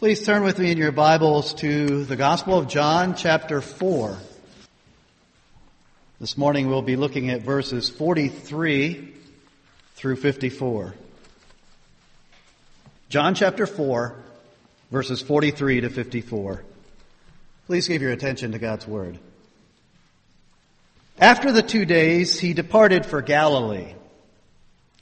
Please turn with me in your Bibles to the Gospel of John, chapter 4. This morning we'll be looking at verses 43 through 54. John chapter 4, verses 43 to 54. Please give your attention to God's Word. After the two days, he departed for Galilee.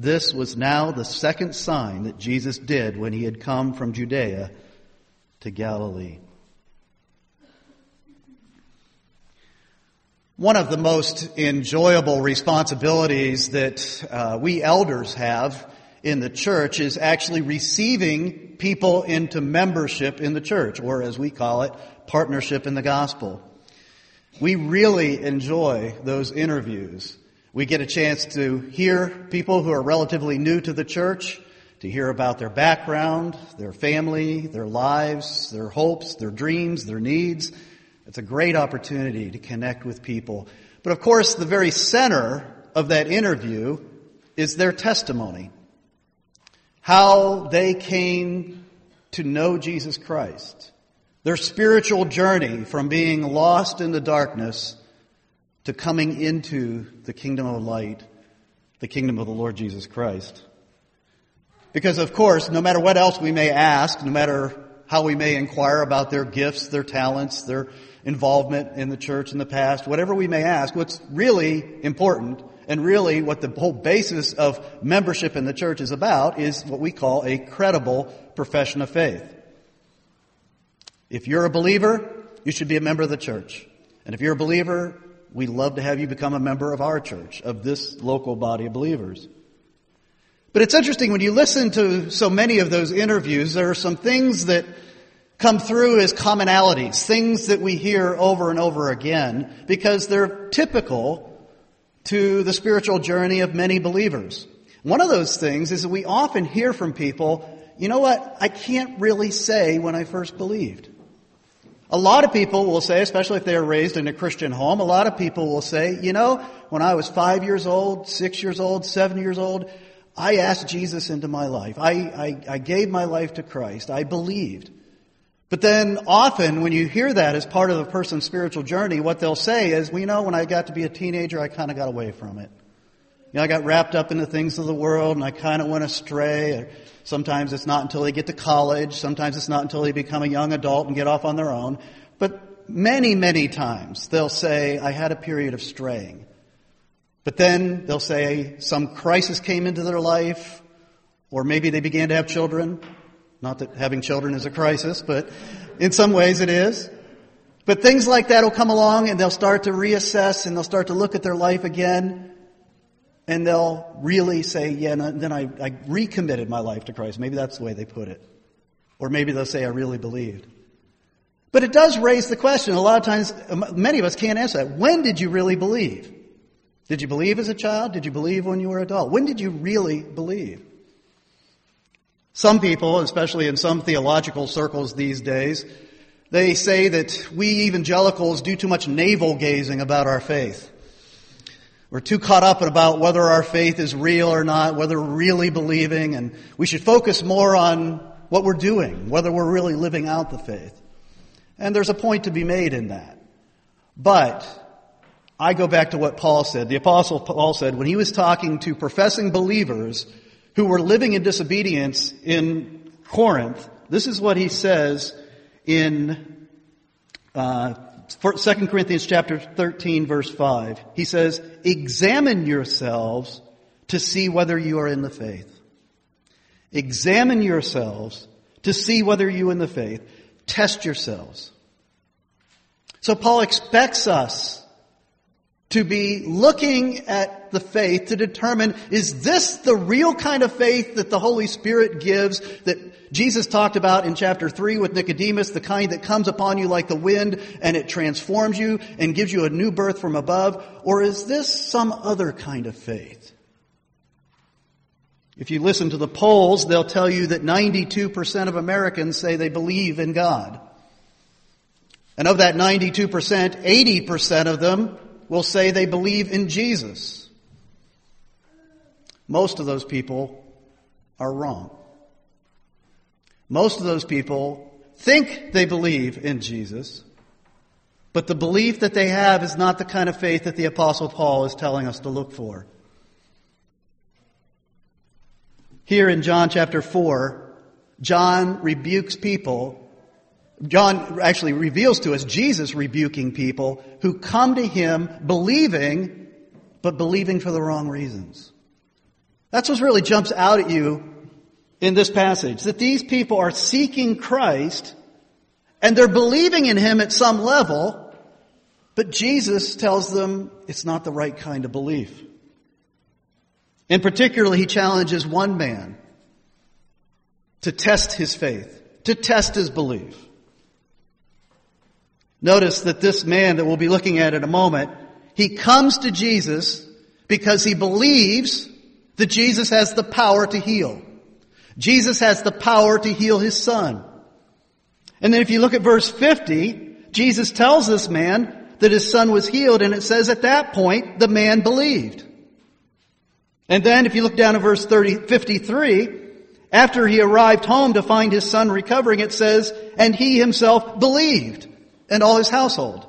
This was now the second sign that Jesus did when he had come from Judea to Galilee. One of the most enjoyable responsibilities that uh, we elders have in the church is actually receiving people into membership in the church, or as we call it, partnership in the gospel. We really enjoy those interviews we get a chance to hear people who are relatively new to the church, to hear about their background, their family, their lives, their hopes, their dreams, their needs. It's a great opportunity to connect with people. But of course, the very center of that interview is their testimony. How they came to know Jesus Christ. Their spiritual journey from being lost in the darkness to coming into the kingdom of light, the kingdom of the Lord Jesus Christ. Because of course, no matter what else we may ask, no matter how we may inquire about their gifts, their talents, their involvement in the church in the past, whatever we may ask, what's really important and really what the whole basis of membership in the church is about is what we call a credible profession of faith. If you're a believer, you should be a member of the church. And if you're a believer, we'd love to have you become a member of our church, of this local body of believers. But it's interesting when you listen to so many of those interviews, there are some things that come through as commonalities, things that we hear over and over again, because they're typical to the spiritual journey of many believers. One of those things is that we often hear from people, you know what, I can't really say when I first believed. A lot of people will say, especially if they are raised in a Christian home, a lot of people will say, you know, when I was five years old, six years old, seven years old, I asked Jesus into my life. I, I, I gave my life to Christ. I believed. But then often when you hear that as part of a person's spiritual journey, what they'll say is, well, you know, when I got to be a teenager, I kind of got away from it. You know, I got wrapped up in the things of the world and I kind of went astray. Sometimes it's not until they get to college. Sometimes it's not until they become a young adult and get off on their own. But many, many times they'll say, I had a period of straying. But then they'll say some crisis came into their life, or maybe they began to have children. Not that having children is a crisis, but in some ways it is. But things like that will come along and they'll start to reassess and they'll start to look at their life again and they'll really say, yeah, and then I, I recommitted my life to Christ. Maybe that's the way they put it. Or maybe they'll say, I really believed. But it does raise the question. A lot of times, um, many of us can't answer that. When did you really believe? Did you believe as a child? Did you believe when you were a adult? When did you really believe? Some people, especially in some theological circles these days, They say that we evangelicals do too much navel gazing about our faith. We're too caught up about whether our faith is real or not, whether we're really believing, and we should focus more on what we're doing, whether we're really living out the faith. And there's a point to be made in that. But I go back to what Paul said. The apostle Paul said when he was talking to professing believers who were living in disobedience in Corinth, this is what he says in uh, 2 Corinthians chapter 13 verse 5. He says, examine yourselves to see whether you are in the faith. Examine yourselves to see whether you are in the faith. Test yourselves. So Paul expects us to be looking at the faith to determine, is this the real kind of faith that the Holy Spirit gives that Jesus talked about in chapter 3 with Nicodemus, the kind that comes upon you like the wind and it transforms you and gives you a new birth from above? Or is this some other kind of faith? If you listen to the polls, they'll tell you that 92% of Americans say they believe in God. And of that 92%, 80% of them will say they believe in Jesus. Most of those people are wrong. Most of those people think they believe in Jesus, but the belief that they have is not the kind of faith that the apostle Paul is telling us to look for. Here in John chapter 4, John rebukes people John actually reveals to us Jesus rebuking people who come to him believing, but believing for the wrong reasons. That's what really jumps out at you in this passage. That these people are seeking Christ and they're believing in him at some level, but Jesus tells them it's not the right kind of belief. And particularly, he challenges one man to test his faith, to test his belief. Notice that this man that we'll be looking at in a moment, he comes to Jesus because he believes that Jesus has the power to heal. Jesus has the power to heal his son. And then if you look at verse 50, Jesus tells this man that his son was healed and it says at that point the man believed. And then if you look down at verse 30, 53, after he arrived home to find his son recovering, it says, and he himself believed and all his household.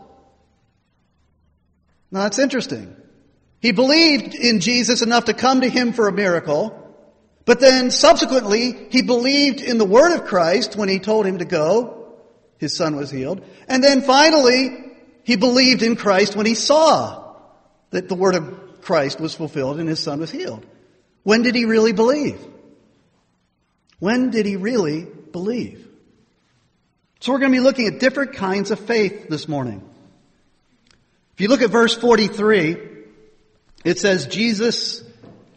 Now that's interesting. He believed in Jesus enough to come to him for a miracle, but then subsequently he believed in the word of Christ when he told him to go. His son was healed. And then finally he believed in Christ when he saw that the word of Christ was fulfilled and his son was healed. When did he really believe? When did he really believe? So we're going to be looking at different kinds of faith this morning. If you look at verse 43, it says Jesus,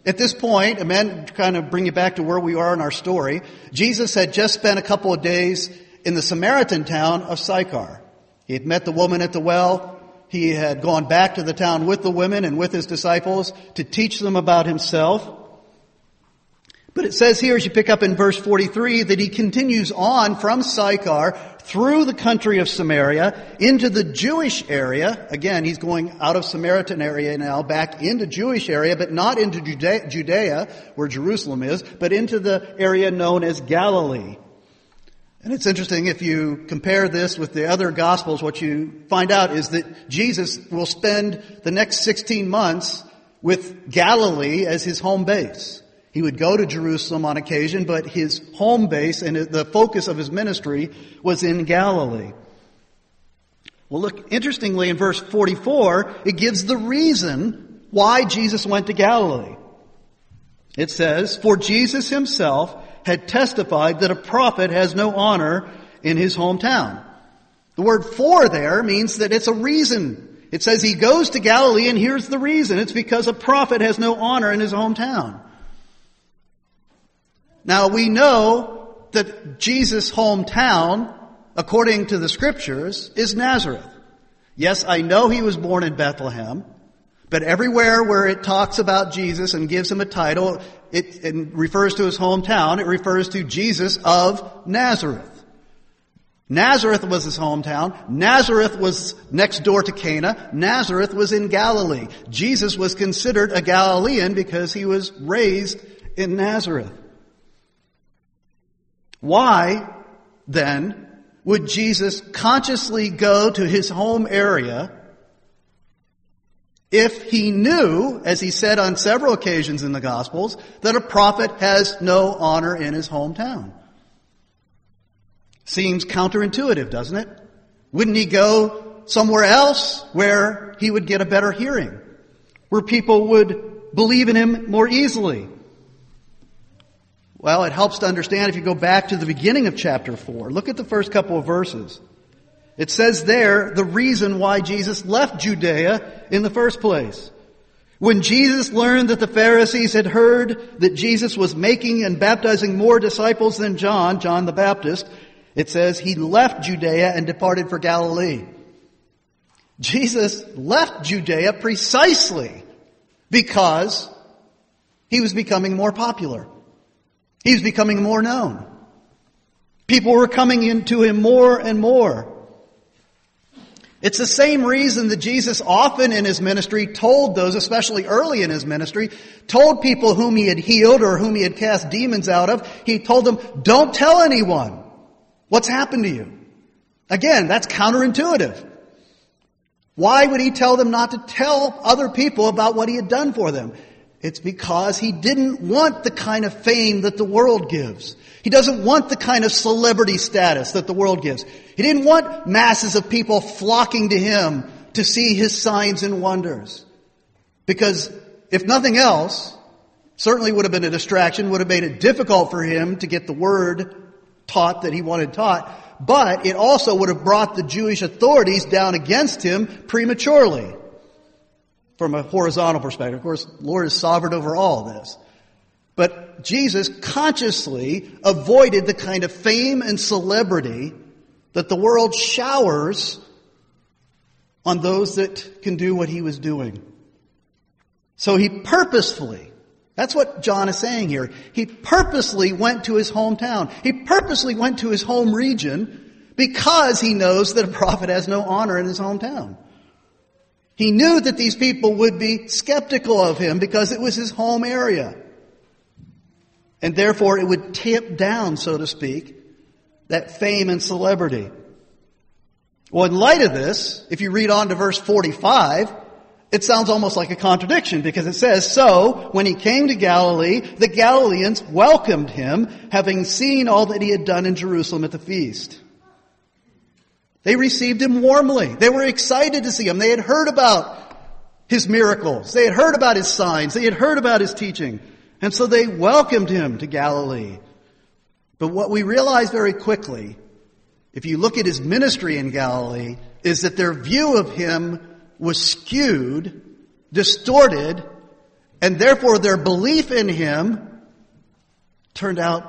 at this point, and then kind of bring you back to where we are in our story, Jesus had just spent a couple of days in the Samaritan town of Sychar. He had met the woman at the well. He had gone back to the town with the women and with his disciples to teach them about himself. But it says here, as you pick up in verse 43, that he continues on from Sychar through the country of Samaria into the Jewish area. Again, he's going out of Samaritan area now back into Jewish area, but not into Judea, where Jerusalem is, but into the area known as Galilee. And it's interesting if you compare this with the other gospels, what you find out is that Jesus will spend the next 16 months with Galilee as his home base. He would go to Jerusalem on occasion, but his home base and the focus of his ministry was in Galilee. Well, look, interestingly, in verse 44, it gives the reason why Jesus went to Galilee. It says, For Jesus himself had testified that a prophet has no honor in his hometown. The word for there means that it's a reason. It says he goes to Galilee and here's the reason. It's because a prophet has no honor in his hometown. Now we know that Jesus' hometown, according to the scriptures, is Nazareth. Yes, I know he was born in Bethlehem, but everywhere where it talks about Jesus and gives him a title, it, it refers to his hometown, it refers to Jesus of Nazareth. Nazareth was his hometown. Nazareth was next door to Cana. Nazareth was in Galilee. Jesus was considered a Galilean because he was raised in Nazareth. Why, then, would Jesus consciously go to his home area if he knew, as he said on several occasions in the Gospels, that a prophet has no honor in his hometown? Seems counterintuitive, doesn't it? Wouldn't he go somewhere else where he would get a better hearing? Where people would believe in him more easily? Well, it helps to understand if you go back to the beginning of chapter 4. Look at the first couple of verses. It says there the reason why Jesus left Judea in the first place. When Jesus learned that the Pharisees had heard that Jesus was making and baptizing more disciples than John, John the Baptist, it says he left Judea and departed for Galilee. Jesus left Judea precisely because he was becoming more popular. He was becoming more known. People were coming into him more and more. It's the same reason that Jesus often in his ministry told those, especially early in his ministry, told people whom he had healed or whom he had cast demons out of, he told them, don't tell anyone what's happened to you. Again, that's counterintuitive. Why would he tell them not to tell other people about what he had done for them? It's because he didn't want the kind of fame that the world gives. He doesn't want the kind of celebrity status that the world gives. He didn't want masses of people flocking to him to see his signs and wonders. Because if nothing else, certainly would have been a distraction, would have made it difficult for him to get the word taught that he wanted taught, but it also would have brought the Jewish authorities down against him prematurely from a horizontal perspective. Of course, Lord is sovereign over all this. But Jesus consciously avoided the kind of fame and celebrity that the world showers on those that can do what he was doing. So he purposefully, that's what John is saying here, he purposely went to his hometown. He purposely went to his home region because he knows that a prophet has no honor in his hometown. He knew that these people would be skeptical of him because it was his home area. And therefore it would tip down, so to speak, that fame and celebrity. Well, in light of this, if you read on to verse 45, it sounds almost like a contradiction because it says, So, when he came to Galilee, the Galileans welcomed him, having seen all that he had done in Jerusalem at the feast. They received him warmly. They were excited to see him. They had heard about his miracles. They had heard about his signs. They had heard about his teaching. And so they welcomed him to Galilee. But what we realize very quickly, if you look at his ministry in Galilee, is that their view of him was skewed, distorted, and therefore their belief in him turned out,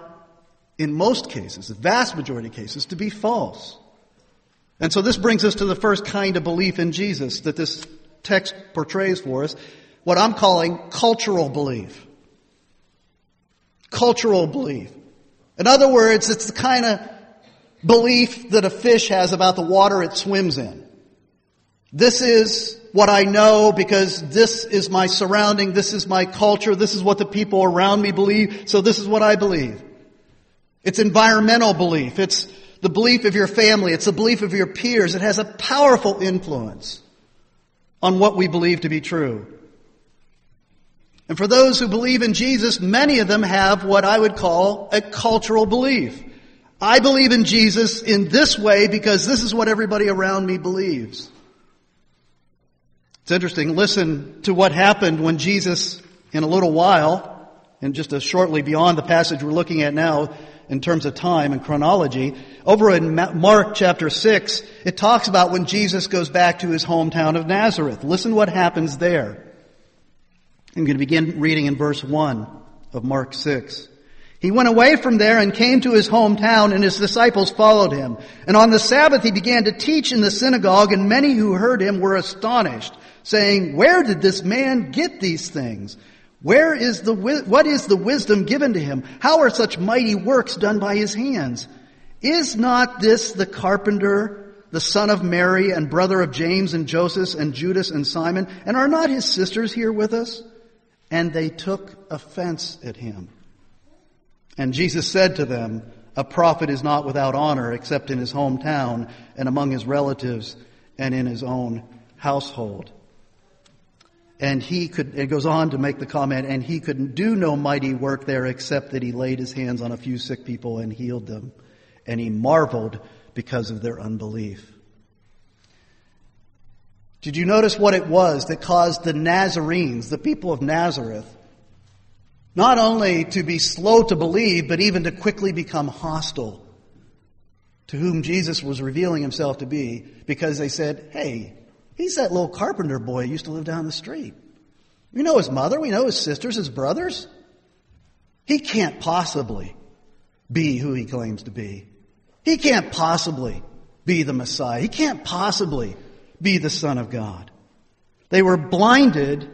in most cases, the vast majority of cases, to be false. And so this brings us to the first kind of belief in Jesus that this text portrays for us, what I'm calling cultural belief. Cultural belief. In other words, it's the kind of belief that a fish has about the water it swims in. This is what I know because this is my surrounding, this is my culture, this is what the people around me believe, so this is what I believe. It's environmental belief. It's the belief of your family, it's the belief of your peers. It has a powerful influence on what we believe to be true. And for those who believe in Jesus, many of them have what I would call a cultural belief. I believe in Jesus in this way because this is what everybody around me believes. It's interesting. Listen to what happened when Jesus, in a little while, and just a shortly beyond the passage we're looking at now, in terms of time and chronology. Over in Mark chapter 6, it talks about when Jesus goes back to his hometown of Nazareth. Listen what happens there. I'm going to begin reading in verse 1 of Mark 6. He went away from there and came to his hometown and his disciples followed him. And on the Sabbath he began to teach in the synagogue and many who heard him were astonished, saying, Where did this man get these things? Where is the, what is the wisdom given to him? How are such mighty works done by his hands? Is not this the carpenter, the son of Mary and brother of James and Joseph and Judas and Simon? And are not his sisters here with us? And they took offense at him. And Jesus said to them, A prophet is not without honor except in his hometown and among his relatives and in his own household. And he could, it goes on to make the comment, and he couldn't do no mighty work there except that he laid his hands on a few sick people and healed them. And he marveled because of their unbelief. Did you notice what it was that caused the Nazarenes, the people of Nazareth, not only to be slow to believe, but even to quickly become hostile to whom Jesus was revealing himself to be because they said, hey, he's that little carpenter boy who used to live down the street. We know his mother, we know his sisters, his brothers. He can't possibly be who he claims to be. He can't possibly be the Messiah. He can't possibly be the Son of God. They were blinded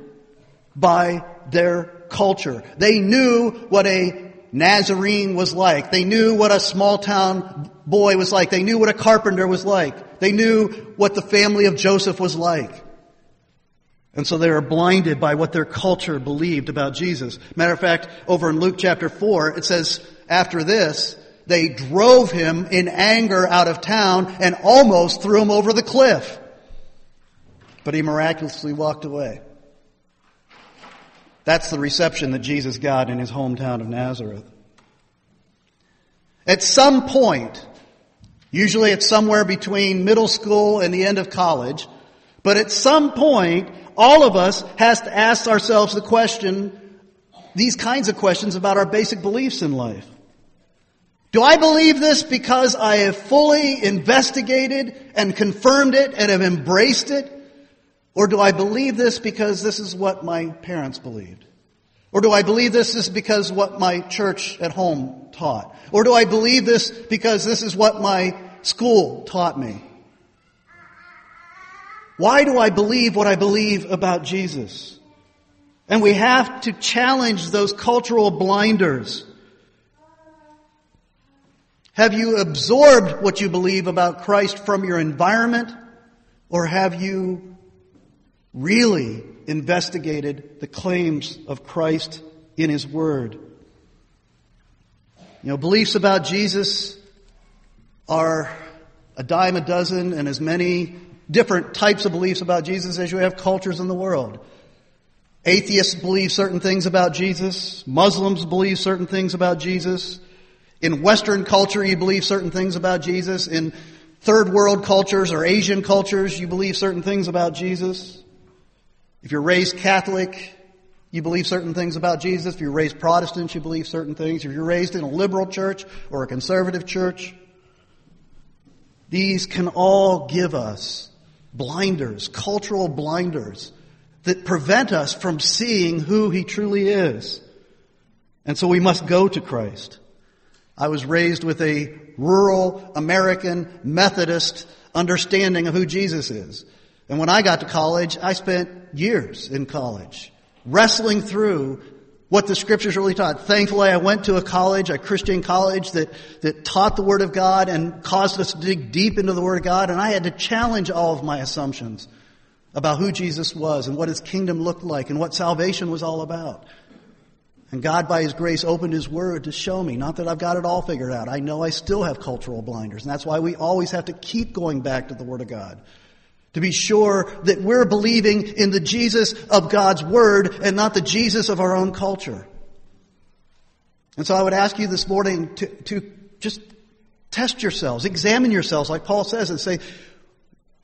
by their culture. They knew what a Nazarene was like. They knew what a small town boy was like. They knew what a carpenter was like. They knew what the family of Joseph was like. And so they were blinded by what their culture believed about Jesus. Matter of fact, over in Luke chapter 4, it says, after this, they drove him in anger out of town and almost threw him over the cliff. But he miraculously walked away. That's the reception that Jesus got in his hometown of Nazareth. At some point, usually it's somewhere between middle school and the end of college, but at some point, all of us has to ask ourselves the question, these kinds of questions about our basic beliefs in life. Do I believe this because I have fully investigated and confirmed it and have embraced it? Or do I believe this because this is what my parents believed? Or do I believe this is because what my church at home taught? Or do I believe this because this is what my school taught me? Why do I believe what I believe about Jesus? And we have to challenge those cultural blinders. Have you absorbed what you believe about Christ from your environment? Or have you really investigated the claims of Christ in His Word. You know, beliefs about Jesus are a dime a dozen and as many different types of beliefs about Jesus as you have cultures in the world. Atheists believe certain things about Jesus. Muslims believe certain things about Jesus. In Western culture, you believe certain things about Jesus. In third world cultures or Asian cultures, you believe certain things about Jesus. If you're raised Catholic, you believe certain things about Jesus. If you're raised Protestant, you believe certain things. If you're raised in a liberal church or a conservative church, these can all give us blinders, cultural blinders, that prevent us from seeing who He truly is. And so we must go to Christ. I was raised with a rural American Methodist understanding of who Jesus is. And when I got to college, I spent years in college wrestling through what the scriptures really taught. Thankfully, I went to a college, a Christian college that, that taught the Word of God and caused us to dig deep into the Word of God, and I had to challenge all of my assumptions about who Jesus was and what His kingdom looked like and what salvation was all about. And God, by His grace, opened His Word to show me. Not that I've got it all figured out. I know I still have cultural blinders, and that's why we always have to keep going back to the Word of God to be sure that we're believing in the Jesus of God's Word and not the Jesus of our own culture. And so I would ask you this morning to, to just test yourselves, examine yourselves, like Paul says, and say,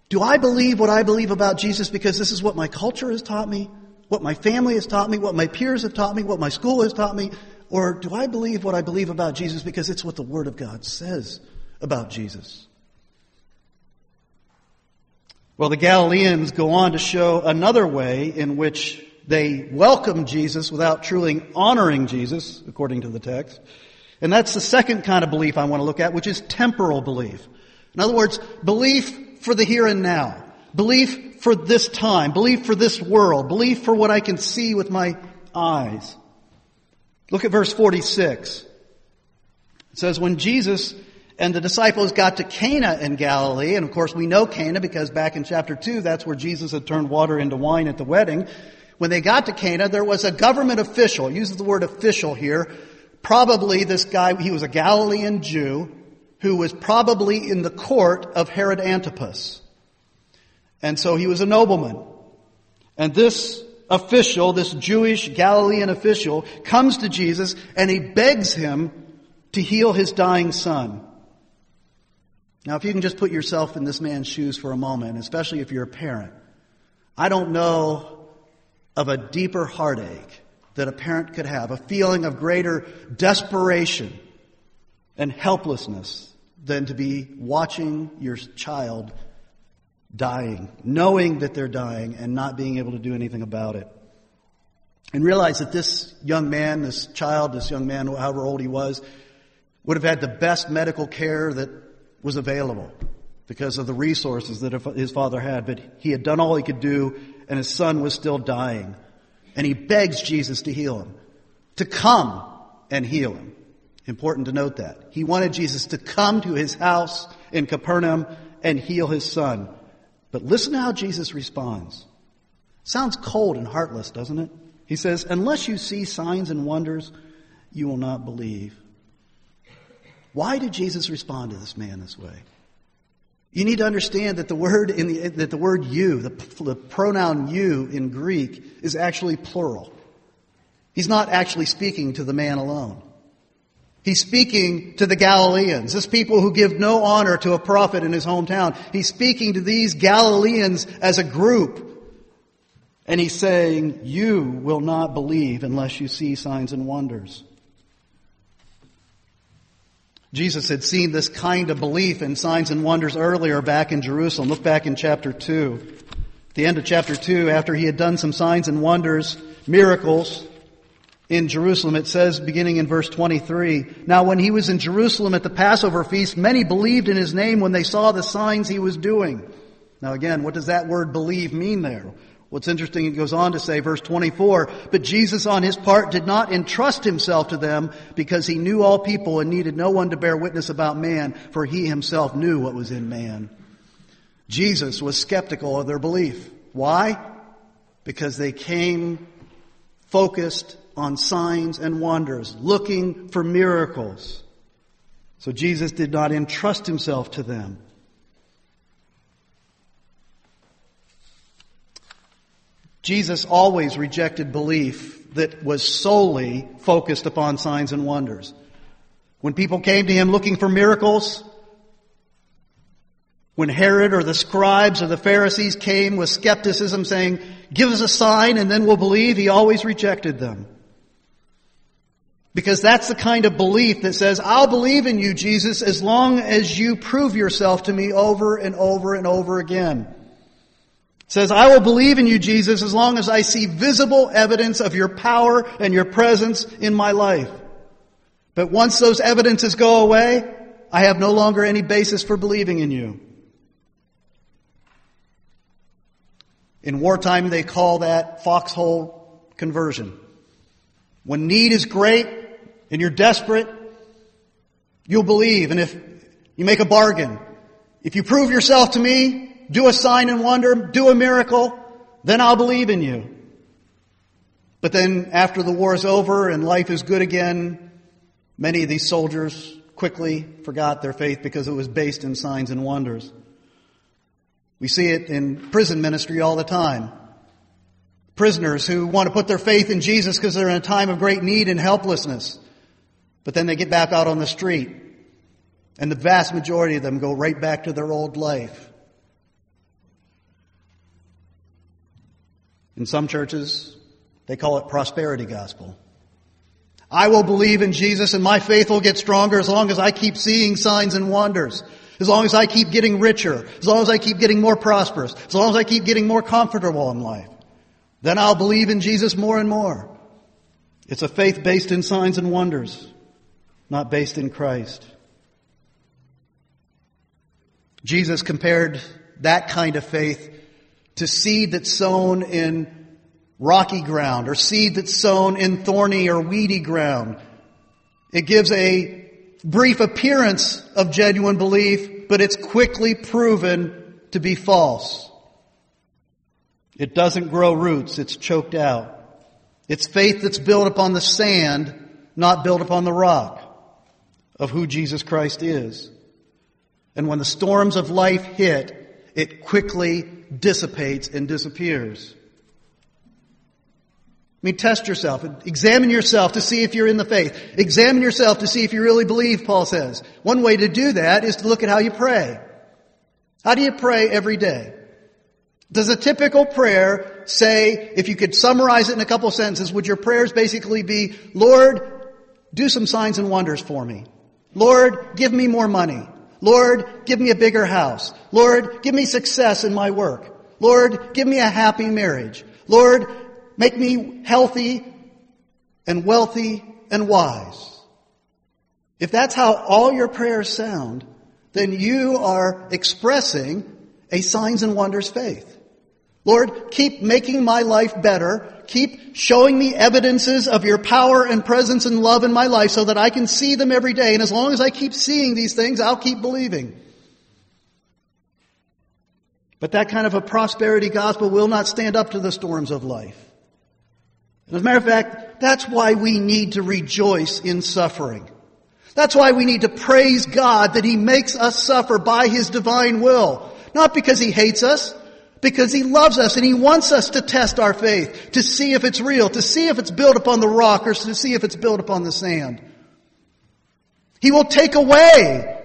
do I believe what I believe about Jesus because this is what my culture has taught me, what my family has taught me, what my peers have taught me, what my school has taught me? Or do I believe what I believe about Jesus because it's what the Word of God says about Jesus? Well, the Galileans go on to show another way in which they welcome Jesus without truly honoring Jesus, according to the text. And that's the second kind of belief I want to look at, which is temporal belief. In other words, belief for the here and now. Belief for this time. Belief for this world. Belief for what I can see with my eyes. Look at verse 46. It says, When Jesus and the disciples got to Cana in Galilee. And of course, we know Cana because back in chapter 2, that's where Jesus had turned water into wine at the wedding. When they got to Cana, there was a government official, uses the word official here. Probably this guy, he was a Galilean Jew who was probably in the court of Herod Antipas. And so he was a nobleman. And this official, this Jewish Galilean official, comes to Jesus and he begs him to heal his dying son. Now, if you can just put yourself in this man's shoes for a moment, especially if you're a parent, I don't know of a deeper heartache that a parent could have, a feeling of greater desperation and helplessness than to be watching your child dying, knowing that they're dying and not being able to do anything about it. And realize that this young man, this child, this young man, however old he was, would have had the best medical care that was available because of the resources that his father had, but he had done all he could do and his son was still dying. And he begs Jesus to heal him, to come and heal him. Important to note that. He wanted Jesus to come to his house in Capernaum and heal his son. But listen to how Jesus responds. Sounds cold and heartless, doesn't it? He says, Unless you see signs and wonders, you will not believe. Why did Jesus respond to this man this way? You need to understand that the word in the, that the word you, the, the pronoun you in Greek is actually plural. He's not actually speaking to the man alone. He's speaking to the Galileans, this people who give no honor to a prophet in his hometown. He's speaking to these Galileans as a group. And he's saying, you will not believe unless you see signs and wonders. Jesus had seen this kind of belief in signs and wonders earlier back in Jerusalem. Look back in chapter 2. At the end of chapter 2, after he had done some signs and wonders, miracles, in Jerusalem. It says, beginning in verse 23, Now when he was in Jerusalem at the Passover feast, many believed in his name when they saw the signs he was doing. Now again, what does that word believe mean there? What's interesting, it goes on to say, verse 24, But Jesus on his part did not entrust himself to them because he knew all people and needed no one to bear witness about man, for he himself knew what was in man. Jesus was skeptical of their belief. Why? Because they came focused on signs and wonders, looking for miracles. So Jesus did not entrust himself to them. Jesus always rejected belief that was solely focused upon signs and wonders. When people came to him looking for miracles, when Herod or the scribes or the Pharisees came with skepticism saying, give us a sign and then we'll believe, he always rejected them. Because that's the kind of belief that says, I'll believe in you, Jesus, as long as you prove yourself to me over and over and over again. Says, I will believe in you, Jesus, as long as I see visible evidence of your power and your presence in my life. But once those evidences go away, I have no longer any basis for believing in you. In wartime, they call that foxhole conversion. When need is great, and you're desperate, you'll believe. And if you make a bargain, if you prove yourself to me, do a sign and wonder, do a miracle, then I'll believe in you. But then after the war is over and life is good again, many of these soldiers quickly forgot their faith because it was based in signs and wonders. We see it in prison ministry all the time. Prisoners who want to put their faith in Jesus because they're in a time of great need and helplessness. But then they get back out on the street, and the vast majority of them go right back to their old life. In some churches, they call it prosperity gospel. I will believe in Jesus and my faith will get stronger as long as I keep seeing signs and wonders. As long as I keep getting richer. As long as I keep getting more prosperous. As long as I keep getting more comfortable in life. Then I'll believe in Jesus more and more. It's a faith based in signs and wonders not based in Christ. Jesus compared that kind of faith to seed that's sown in rocky ground or seed that's sown in thorny or weedy ground. It gives a brief appearance of genuine belief, but it's quickly proven to be false. It doesn't grow roots, it's choked out. It's faith that's built upon the sand, not built upon the rock of who Jesus Christ is. And when the storms of life hit, it quickly dissipates and disappears. I mean, test yourself. Examine yourself to see if you're in the faith. Examine yourself to see if you really believe, Paul says. One way to do that is to look at how you pray. How do you pray every day? Does a typical prayer say, if you could summarize it in a couple sentences, would your prayers basically be, Lord, do some signs and wonders for me. Lord, give me more money. Lord, give me a bigger house. Lord, give me success in my work. Lord, give me a happy marriage. Lord, make me healthy and wealthy and wise. If that's how all your prayers sound, then you are expressing a signs and wonders faith. Lord, keep making my life better. Keep showing me evidences of your power and presence and love in my life so that I can see them every day. And as long as I keep seeing these things, I'll keep believing. But that kind of a prosperity gospel will not stand up to the storms of life. As a matter of fact, that's why we need to rejoice in suffering. That's why we need to praise God that He makes us suffer by His divine will. Not because He hates us, because He loves us and He wants us to test our faith, to see if it's real, to see if it's built upon the rock or to see if it's built upon the sand. He will take away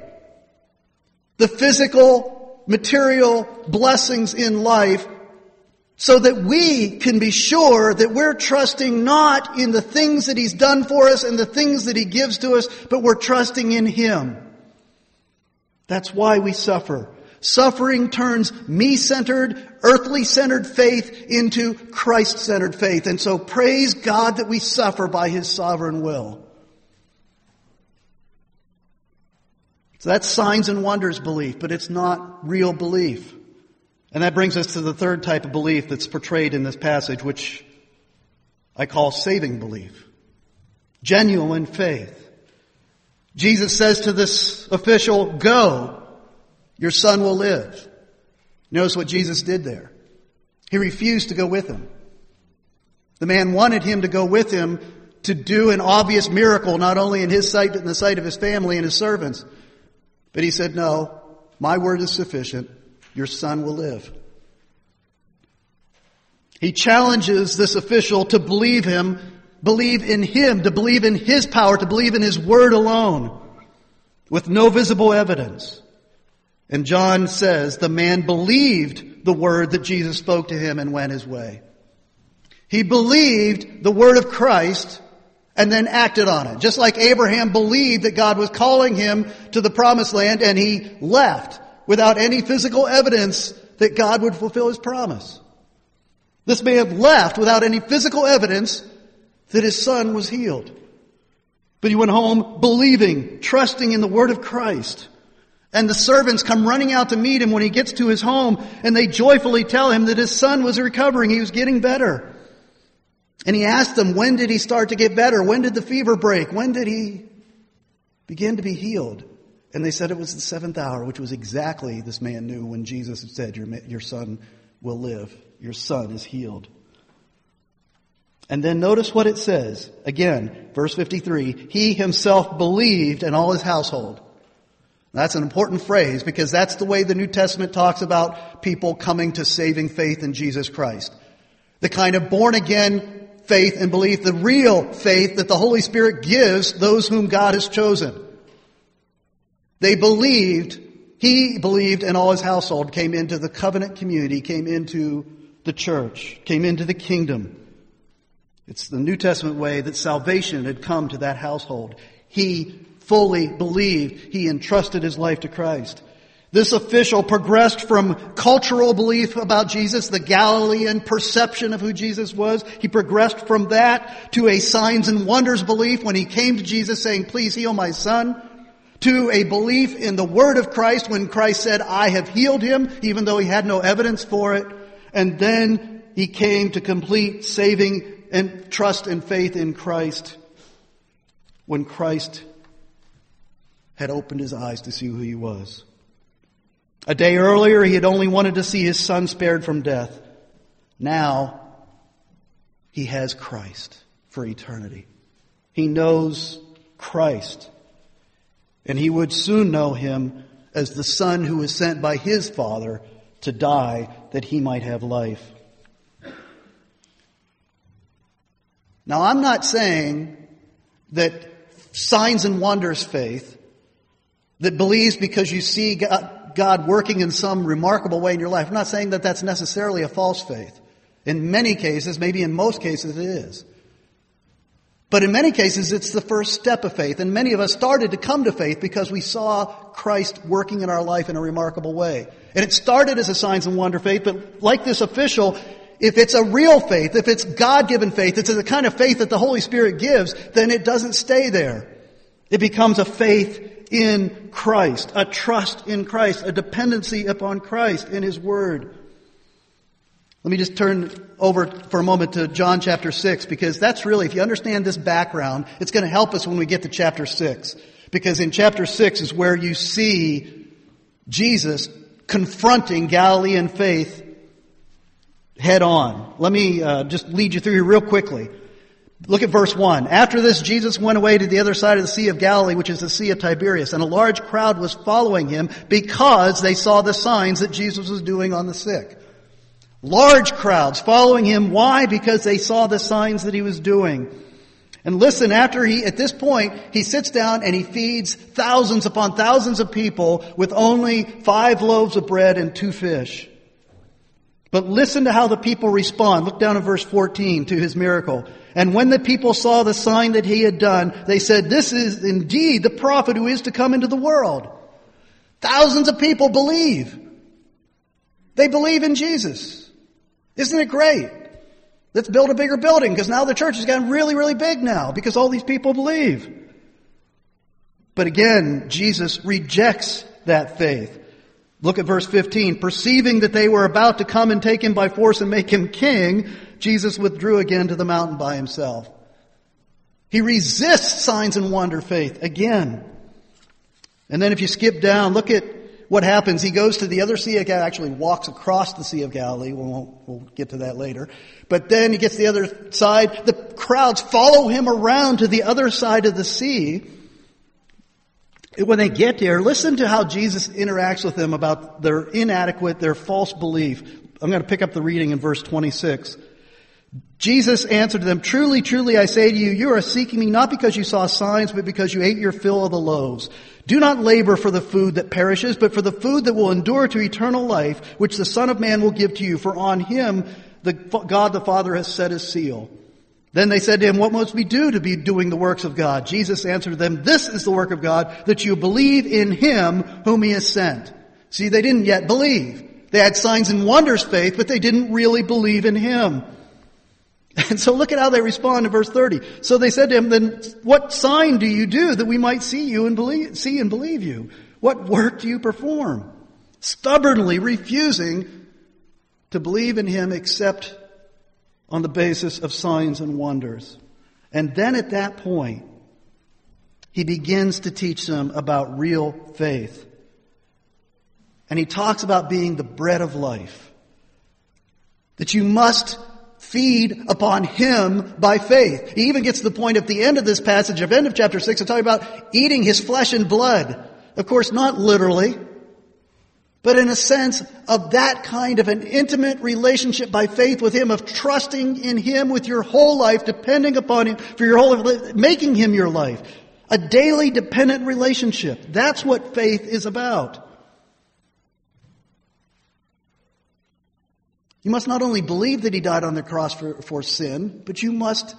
the physical, material blessings in life so that we can be sure that we're trusting not in the things that He's done for us and the things that He gives to us, but we're trusting in Him. That's why we suffer. Suffering turns me-centered, earthly-centered faith into Christ-centered faith. And so praise God that we suffer by His sovereign will. So that's signs and wonders belief, but it's not real belief. And that brings us to the third type of belief that's portrayed in this passage, which I call saving belief. Genuine faith. Jesus says to this official, go, your son will live. Notice what Jesus did there. He refused to go with him. The man wanted him to go with him to do an obvious miracle, not only in his sight, but in the sight of his family and his servants. But he said, no, my word is sufficient. Your son will live. He challenges this official to believe him, believe in him, to believe in his power, to believe in his word alone, with no visible evidence. And John says the man believed the word that Jesus spoke to him and went his way. He believed the word of Christ and then acted on it. Just like Abraham believed that God was calling him to the promised land and he left without any physical evidence that God would fulfill his promise. This man left without any physical evidence that his son was healed. But he went home believing, trusting in the word of Christ. And the servants come running out to meet him when he gets to his home and they joyfully tell him that his son was recovering. He was getting better. And he asked them, when did he start to get better? When did the fever break? When did he begin to be healed? And they said it was the seventh hour, which was exactly this man knew when Jesus said, your, your son will live. Your son is healed. And then notice what it says. Again, verse 53. He himself believed and all his household. That's an important phrase because that's the way the New Testament talks about people coming to saving faith in Jesus Christ. The kind of born again faith and belief, the real faith that the Holy Spirit gives those whom God has chosen. They believed, he believed and all his household came into the covenant community, came into the church, came into the kingdom. It's the New Testament way that salvation had come to that household. He fully believed. He entrusted his life to Christ. This official progressed from cultural belief about Jesus, the Galilean perception of who Jesus was. He progressed from that to a signs and wonders belief when he came to Jesus saying, please heal my son. To a belief in the word of Christ when Christ said, I have healed him, even though he had no evidence for it. And then he came to complete saving and trust and faith in Christ when Christ had opened his eyes to see who he was. A day earlier, he had only wanted to see his son spared from death. Now, he has Christ for eternity. He knows Christ. And he would soon know him as the son who was sent by his father to die that he might have life. Now, I'm not saying that signs and wonders faith that believes because you see God working in some remarkable way in your life. I'm not saying that that's necessarily a false faith. In many cases, maybe in most cases, it is. But in many cases, it's the first step of faith. And many of us started to come to faith because we saw Christ working in our life in a remarkable way. And it started as a signs and wonder faith, but like this official, if it's a real faith, if it's God-given faith, it's the kind of faith that the Holy Spirit gives, then it doesn't stay there. It becomes a faith in Christ, a trust in Christ, a dependency upon Christ in His Word. Let me just turn over for a moment to John chapter 6 because that's really, if you understand this background, it's going to help us when we get to chapter 6. Because in chapter 6 is where you see Jesus confronting Galilean faith head on. Let me uh, just lead you through here real quickly. Look at verse 1. After this, Jesus went away to the other side of the Sea of Galilee, which is the Sea of Tiberias, and a large crowd was following him because they saw the signs that Jesus was doing on the sick. Large crowds following him. Why? Because they saw the signs that he was doing. And listen, after he, at this point, he sits down and he feeds thousands upon thousands of people with only five loaves of bread and two fish. But listen to how the people respond. Look down at verse 14 to his miracle. And when the people saw the sign that he had done, they said, this is indeed the prophet who is to come into the world. Thousands of people believe. They believe in Jesus. Isn't it great? Let's build a bigger building because now the church has gotten really, really big now because all these people believe. But again, Jesus rejects that faith. Look at verse 15. Perceiving that they were about to come and take him by force and make him king, Jesus withdrew again to the mountain by himself. He resists signs and wonder faith again. And then if you skip down, look at what happens, he goes to the other Sea of Galilee, actually walks across the Sea of Galilee. We won't, we'll get to that later. But then he gets to the other side. The crowds follow him around to the other side of the sea. When they get there, listen to how Jesus interacts with them about their inadequate, their false belief. I'm going to pick up the reading in verse 26. Jesus answered them, Truly, truly, I say to you, you are seeking me not because you saw signs, but because you ate your fill of the loaves. Do not labor for the food that perishes, but for the food that will endure to eternal life, which the Son of Man will give to you, for on him the God the Father has set his seal. Then they said to him, What must we do to be doing the works of God? Jesus answered them, This is the work of God, that you believe in him whom he has sent. See, they didn't yet believe. They had signs and wonders faith, but they didn't really believe in him. And so look at how they respond in verse 30. So they said to him, then what sign do you do that we might see you and believe, see and believe you? What work do you perform? Stubbornly refusing to believe in him except on the basis of signs and wonders. And then at that point, he begins to teach them about real faith. And he talks about being the bread of life. That you must feed upon him by faith. He even gets to the point at the end of this passage, of end of chapter 6, to talk about eating his flesh and blood. Of course, not literally, but in a sense of that kind of an intimate relationship by faith with him, of trusting in him with your whole life, depending upon him for your whole life, making him your life. A daily dependent relationship. That's what faith is about. You must not only believe that he died on the cross for, for sin, but you must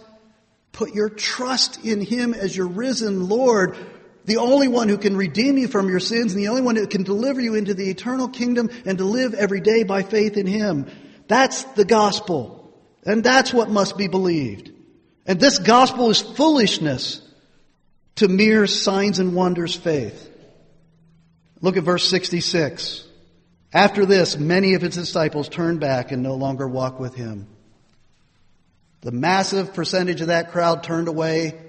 put your trust in him as your risen Lord, the only one who can redeem you from your sins and the only one who can deliver you into the eternal kingdom and to live every day by faith in him. That's the gospel. And that's what must be believed. And this gospel is foolishness to mere signs and wonders faith. Look at verse 66. After this, many of his disciples turned back and no longer walked with him. The massive percentage of that crowd turned away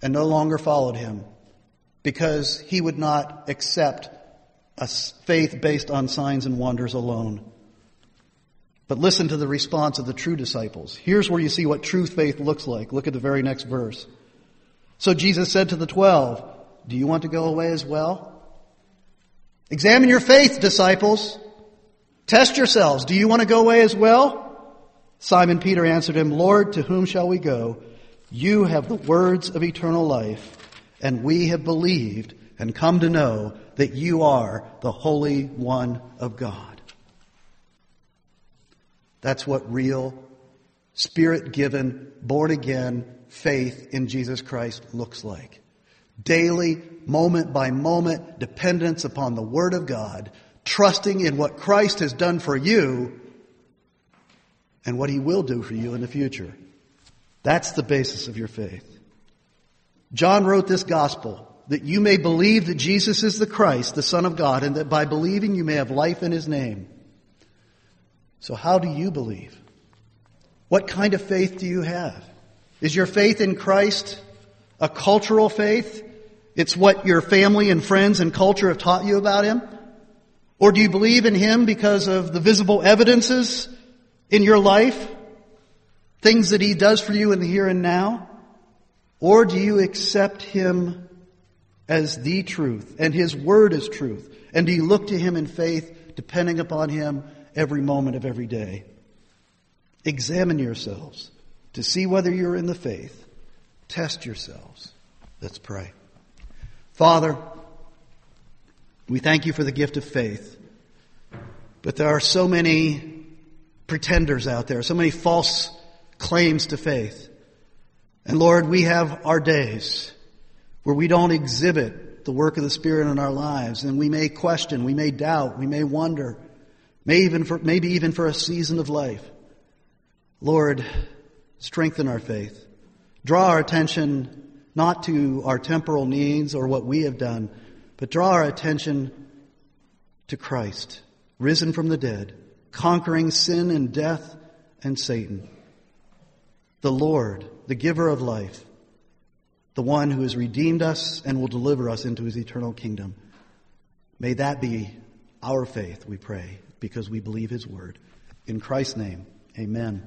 and no longer followed him. Because he would not accept a faith based on signs and wonders alone. But listen to the response of the true disciples. Here's where you see what true faith looks like. Look at the very next verse. So Jesus said to the twelve, Do you want to go away as well? Examine your faith, disciples. Test yourselves. Do you want to go away as well? Simon Peter answered him, Lord, to whom shall we go? You have the words of eternal life, and we have believed and come to know that you are the Holy One of God. That's what real, spirit given, born again faith in Jesus Christ looks like. Daily, moment by moment, dependence upon the Word of God, trusting in what Christ has done for you and what He will do for you in the future. That's the basis of your faith. John wrote this gospel that you may believe that Jesus is the Christ, the Son of God, and that by believing you may have life in His name. So how do you believe? What kind of faith do you have? Is your faith in Christ a cultural faith? It's what your family and friends and culture have taught you about Him? Or do you believe in Him because of the visible evidences in your life? Things that He does for you in the here and now? Or do you accept Him as the truth and His Word as truth? And do you look to Him in faith, depending upon Him every moment of every day? Examine yourselves to see whether you're in the faith. Test yourselves. Let's pray. Father, we thank you for the gift of faith. But there are so many pretenders out there, so many false claims to faith. And Lord, we have our days where we don't exhibit the work of the Spirit in our lives, and we may question, we may doubt, we may wonder, may even for, maybe even for a season of life. Lord, strengthen our faith. Draw our attention not to our temporal needs or what we have done, but draw our attention to Christ, risen from the dead, conquering sin and death and Satan the Lord, the giver of life, the one who has redeemed us and will deliver us into his eternal kingdom. May that be our faith, we pray, because we believe his word. In Christ's name, amen.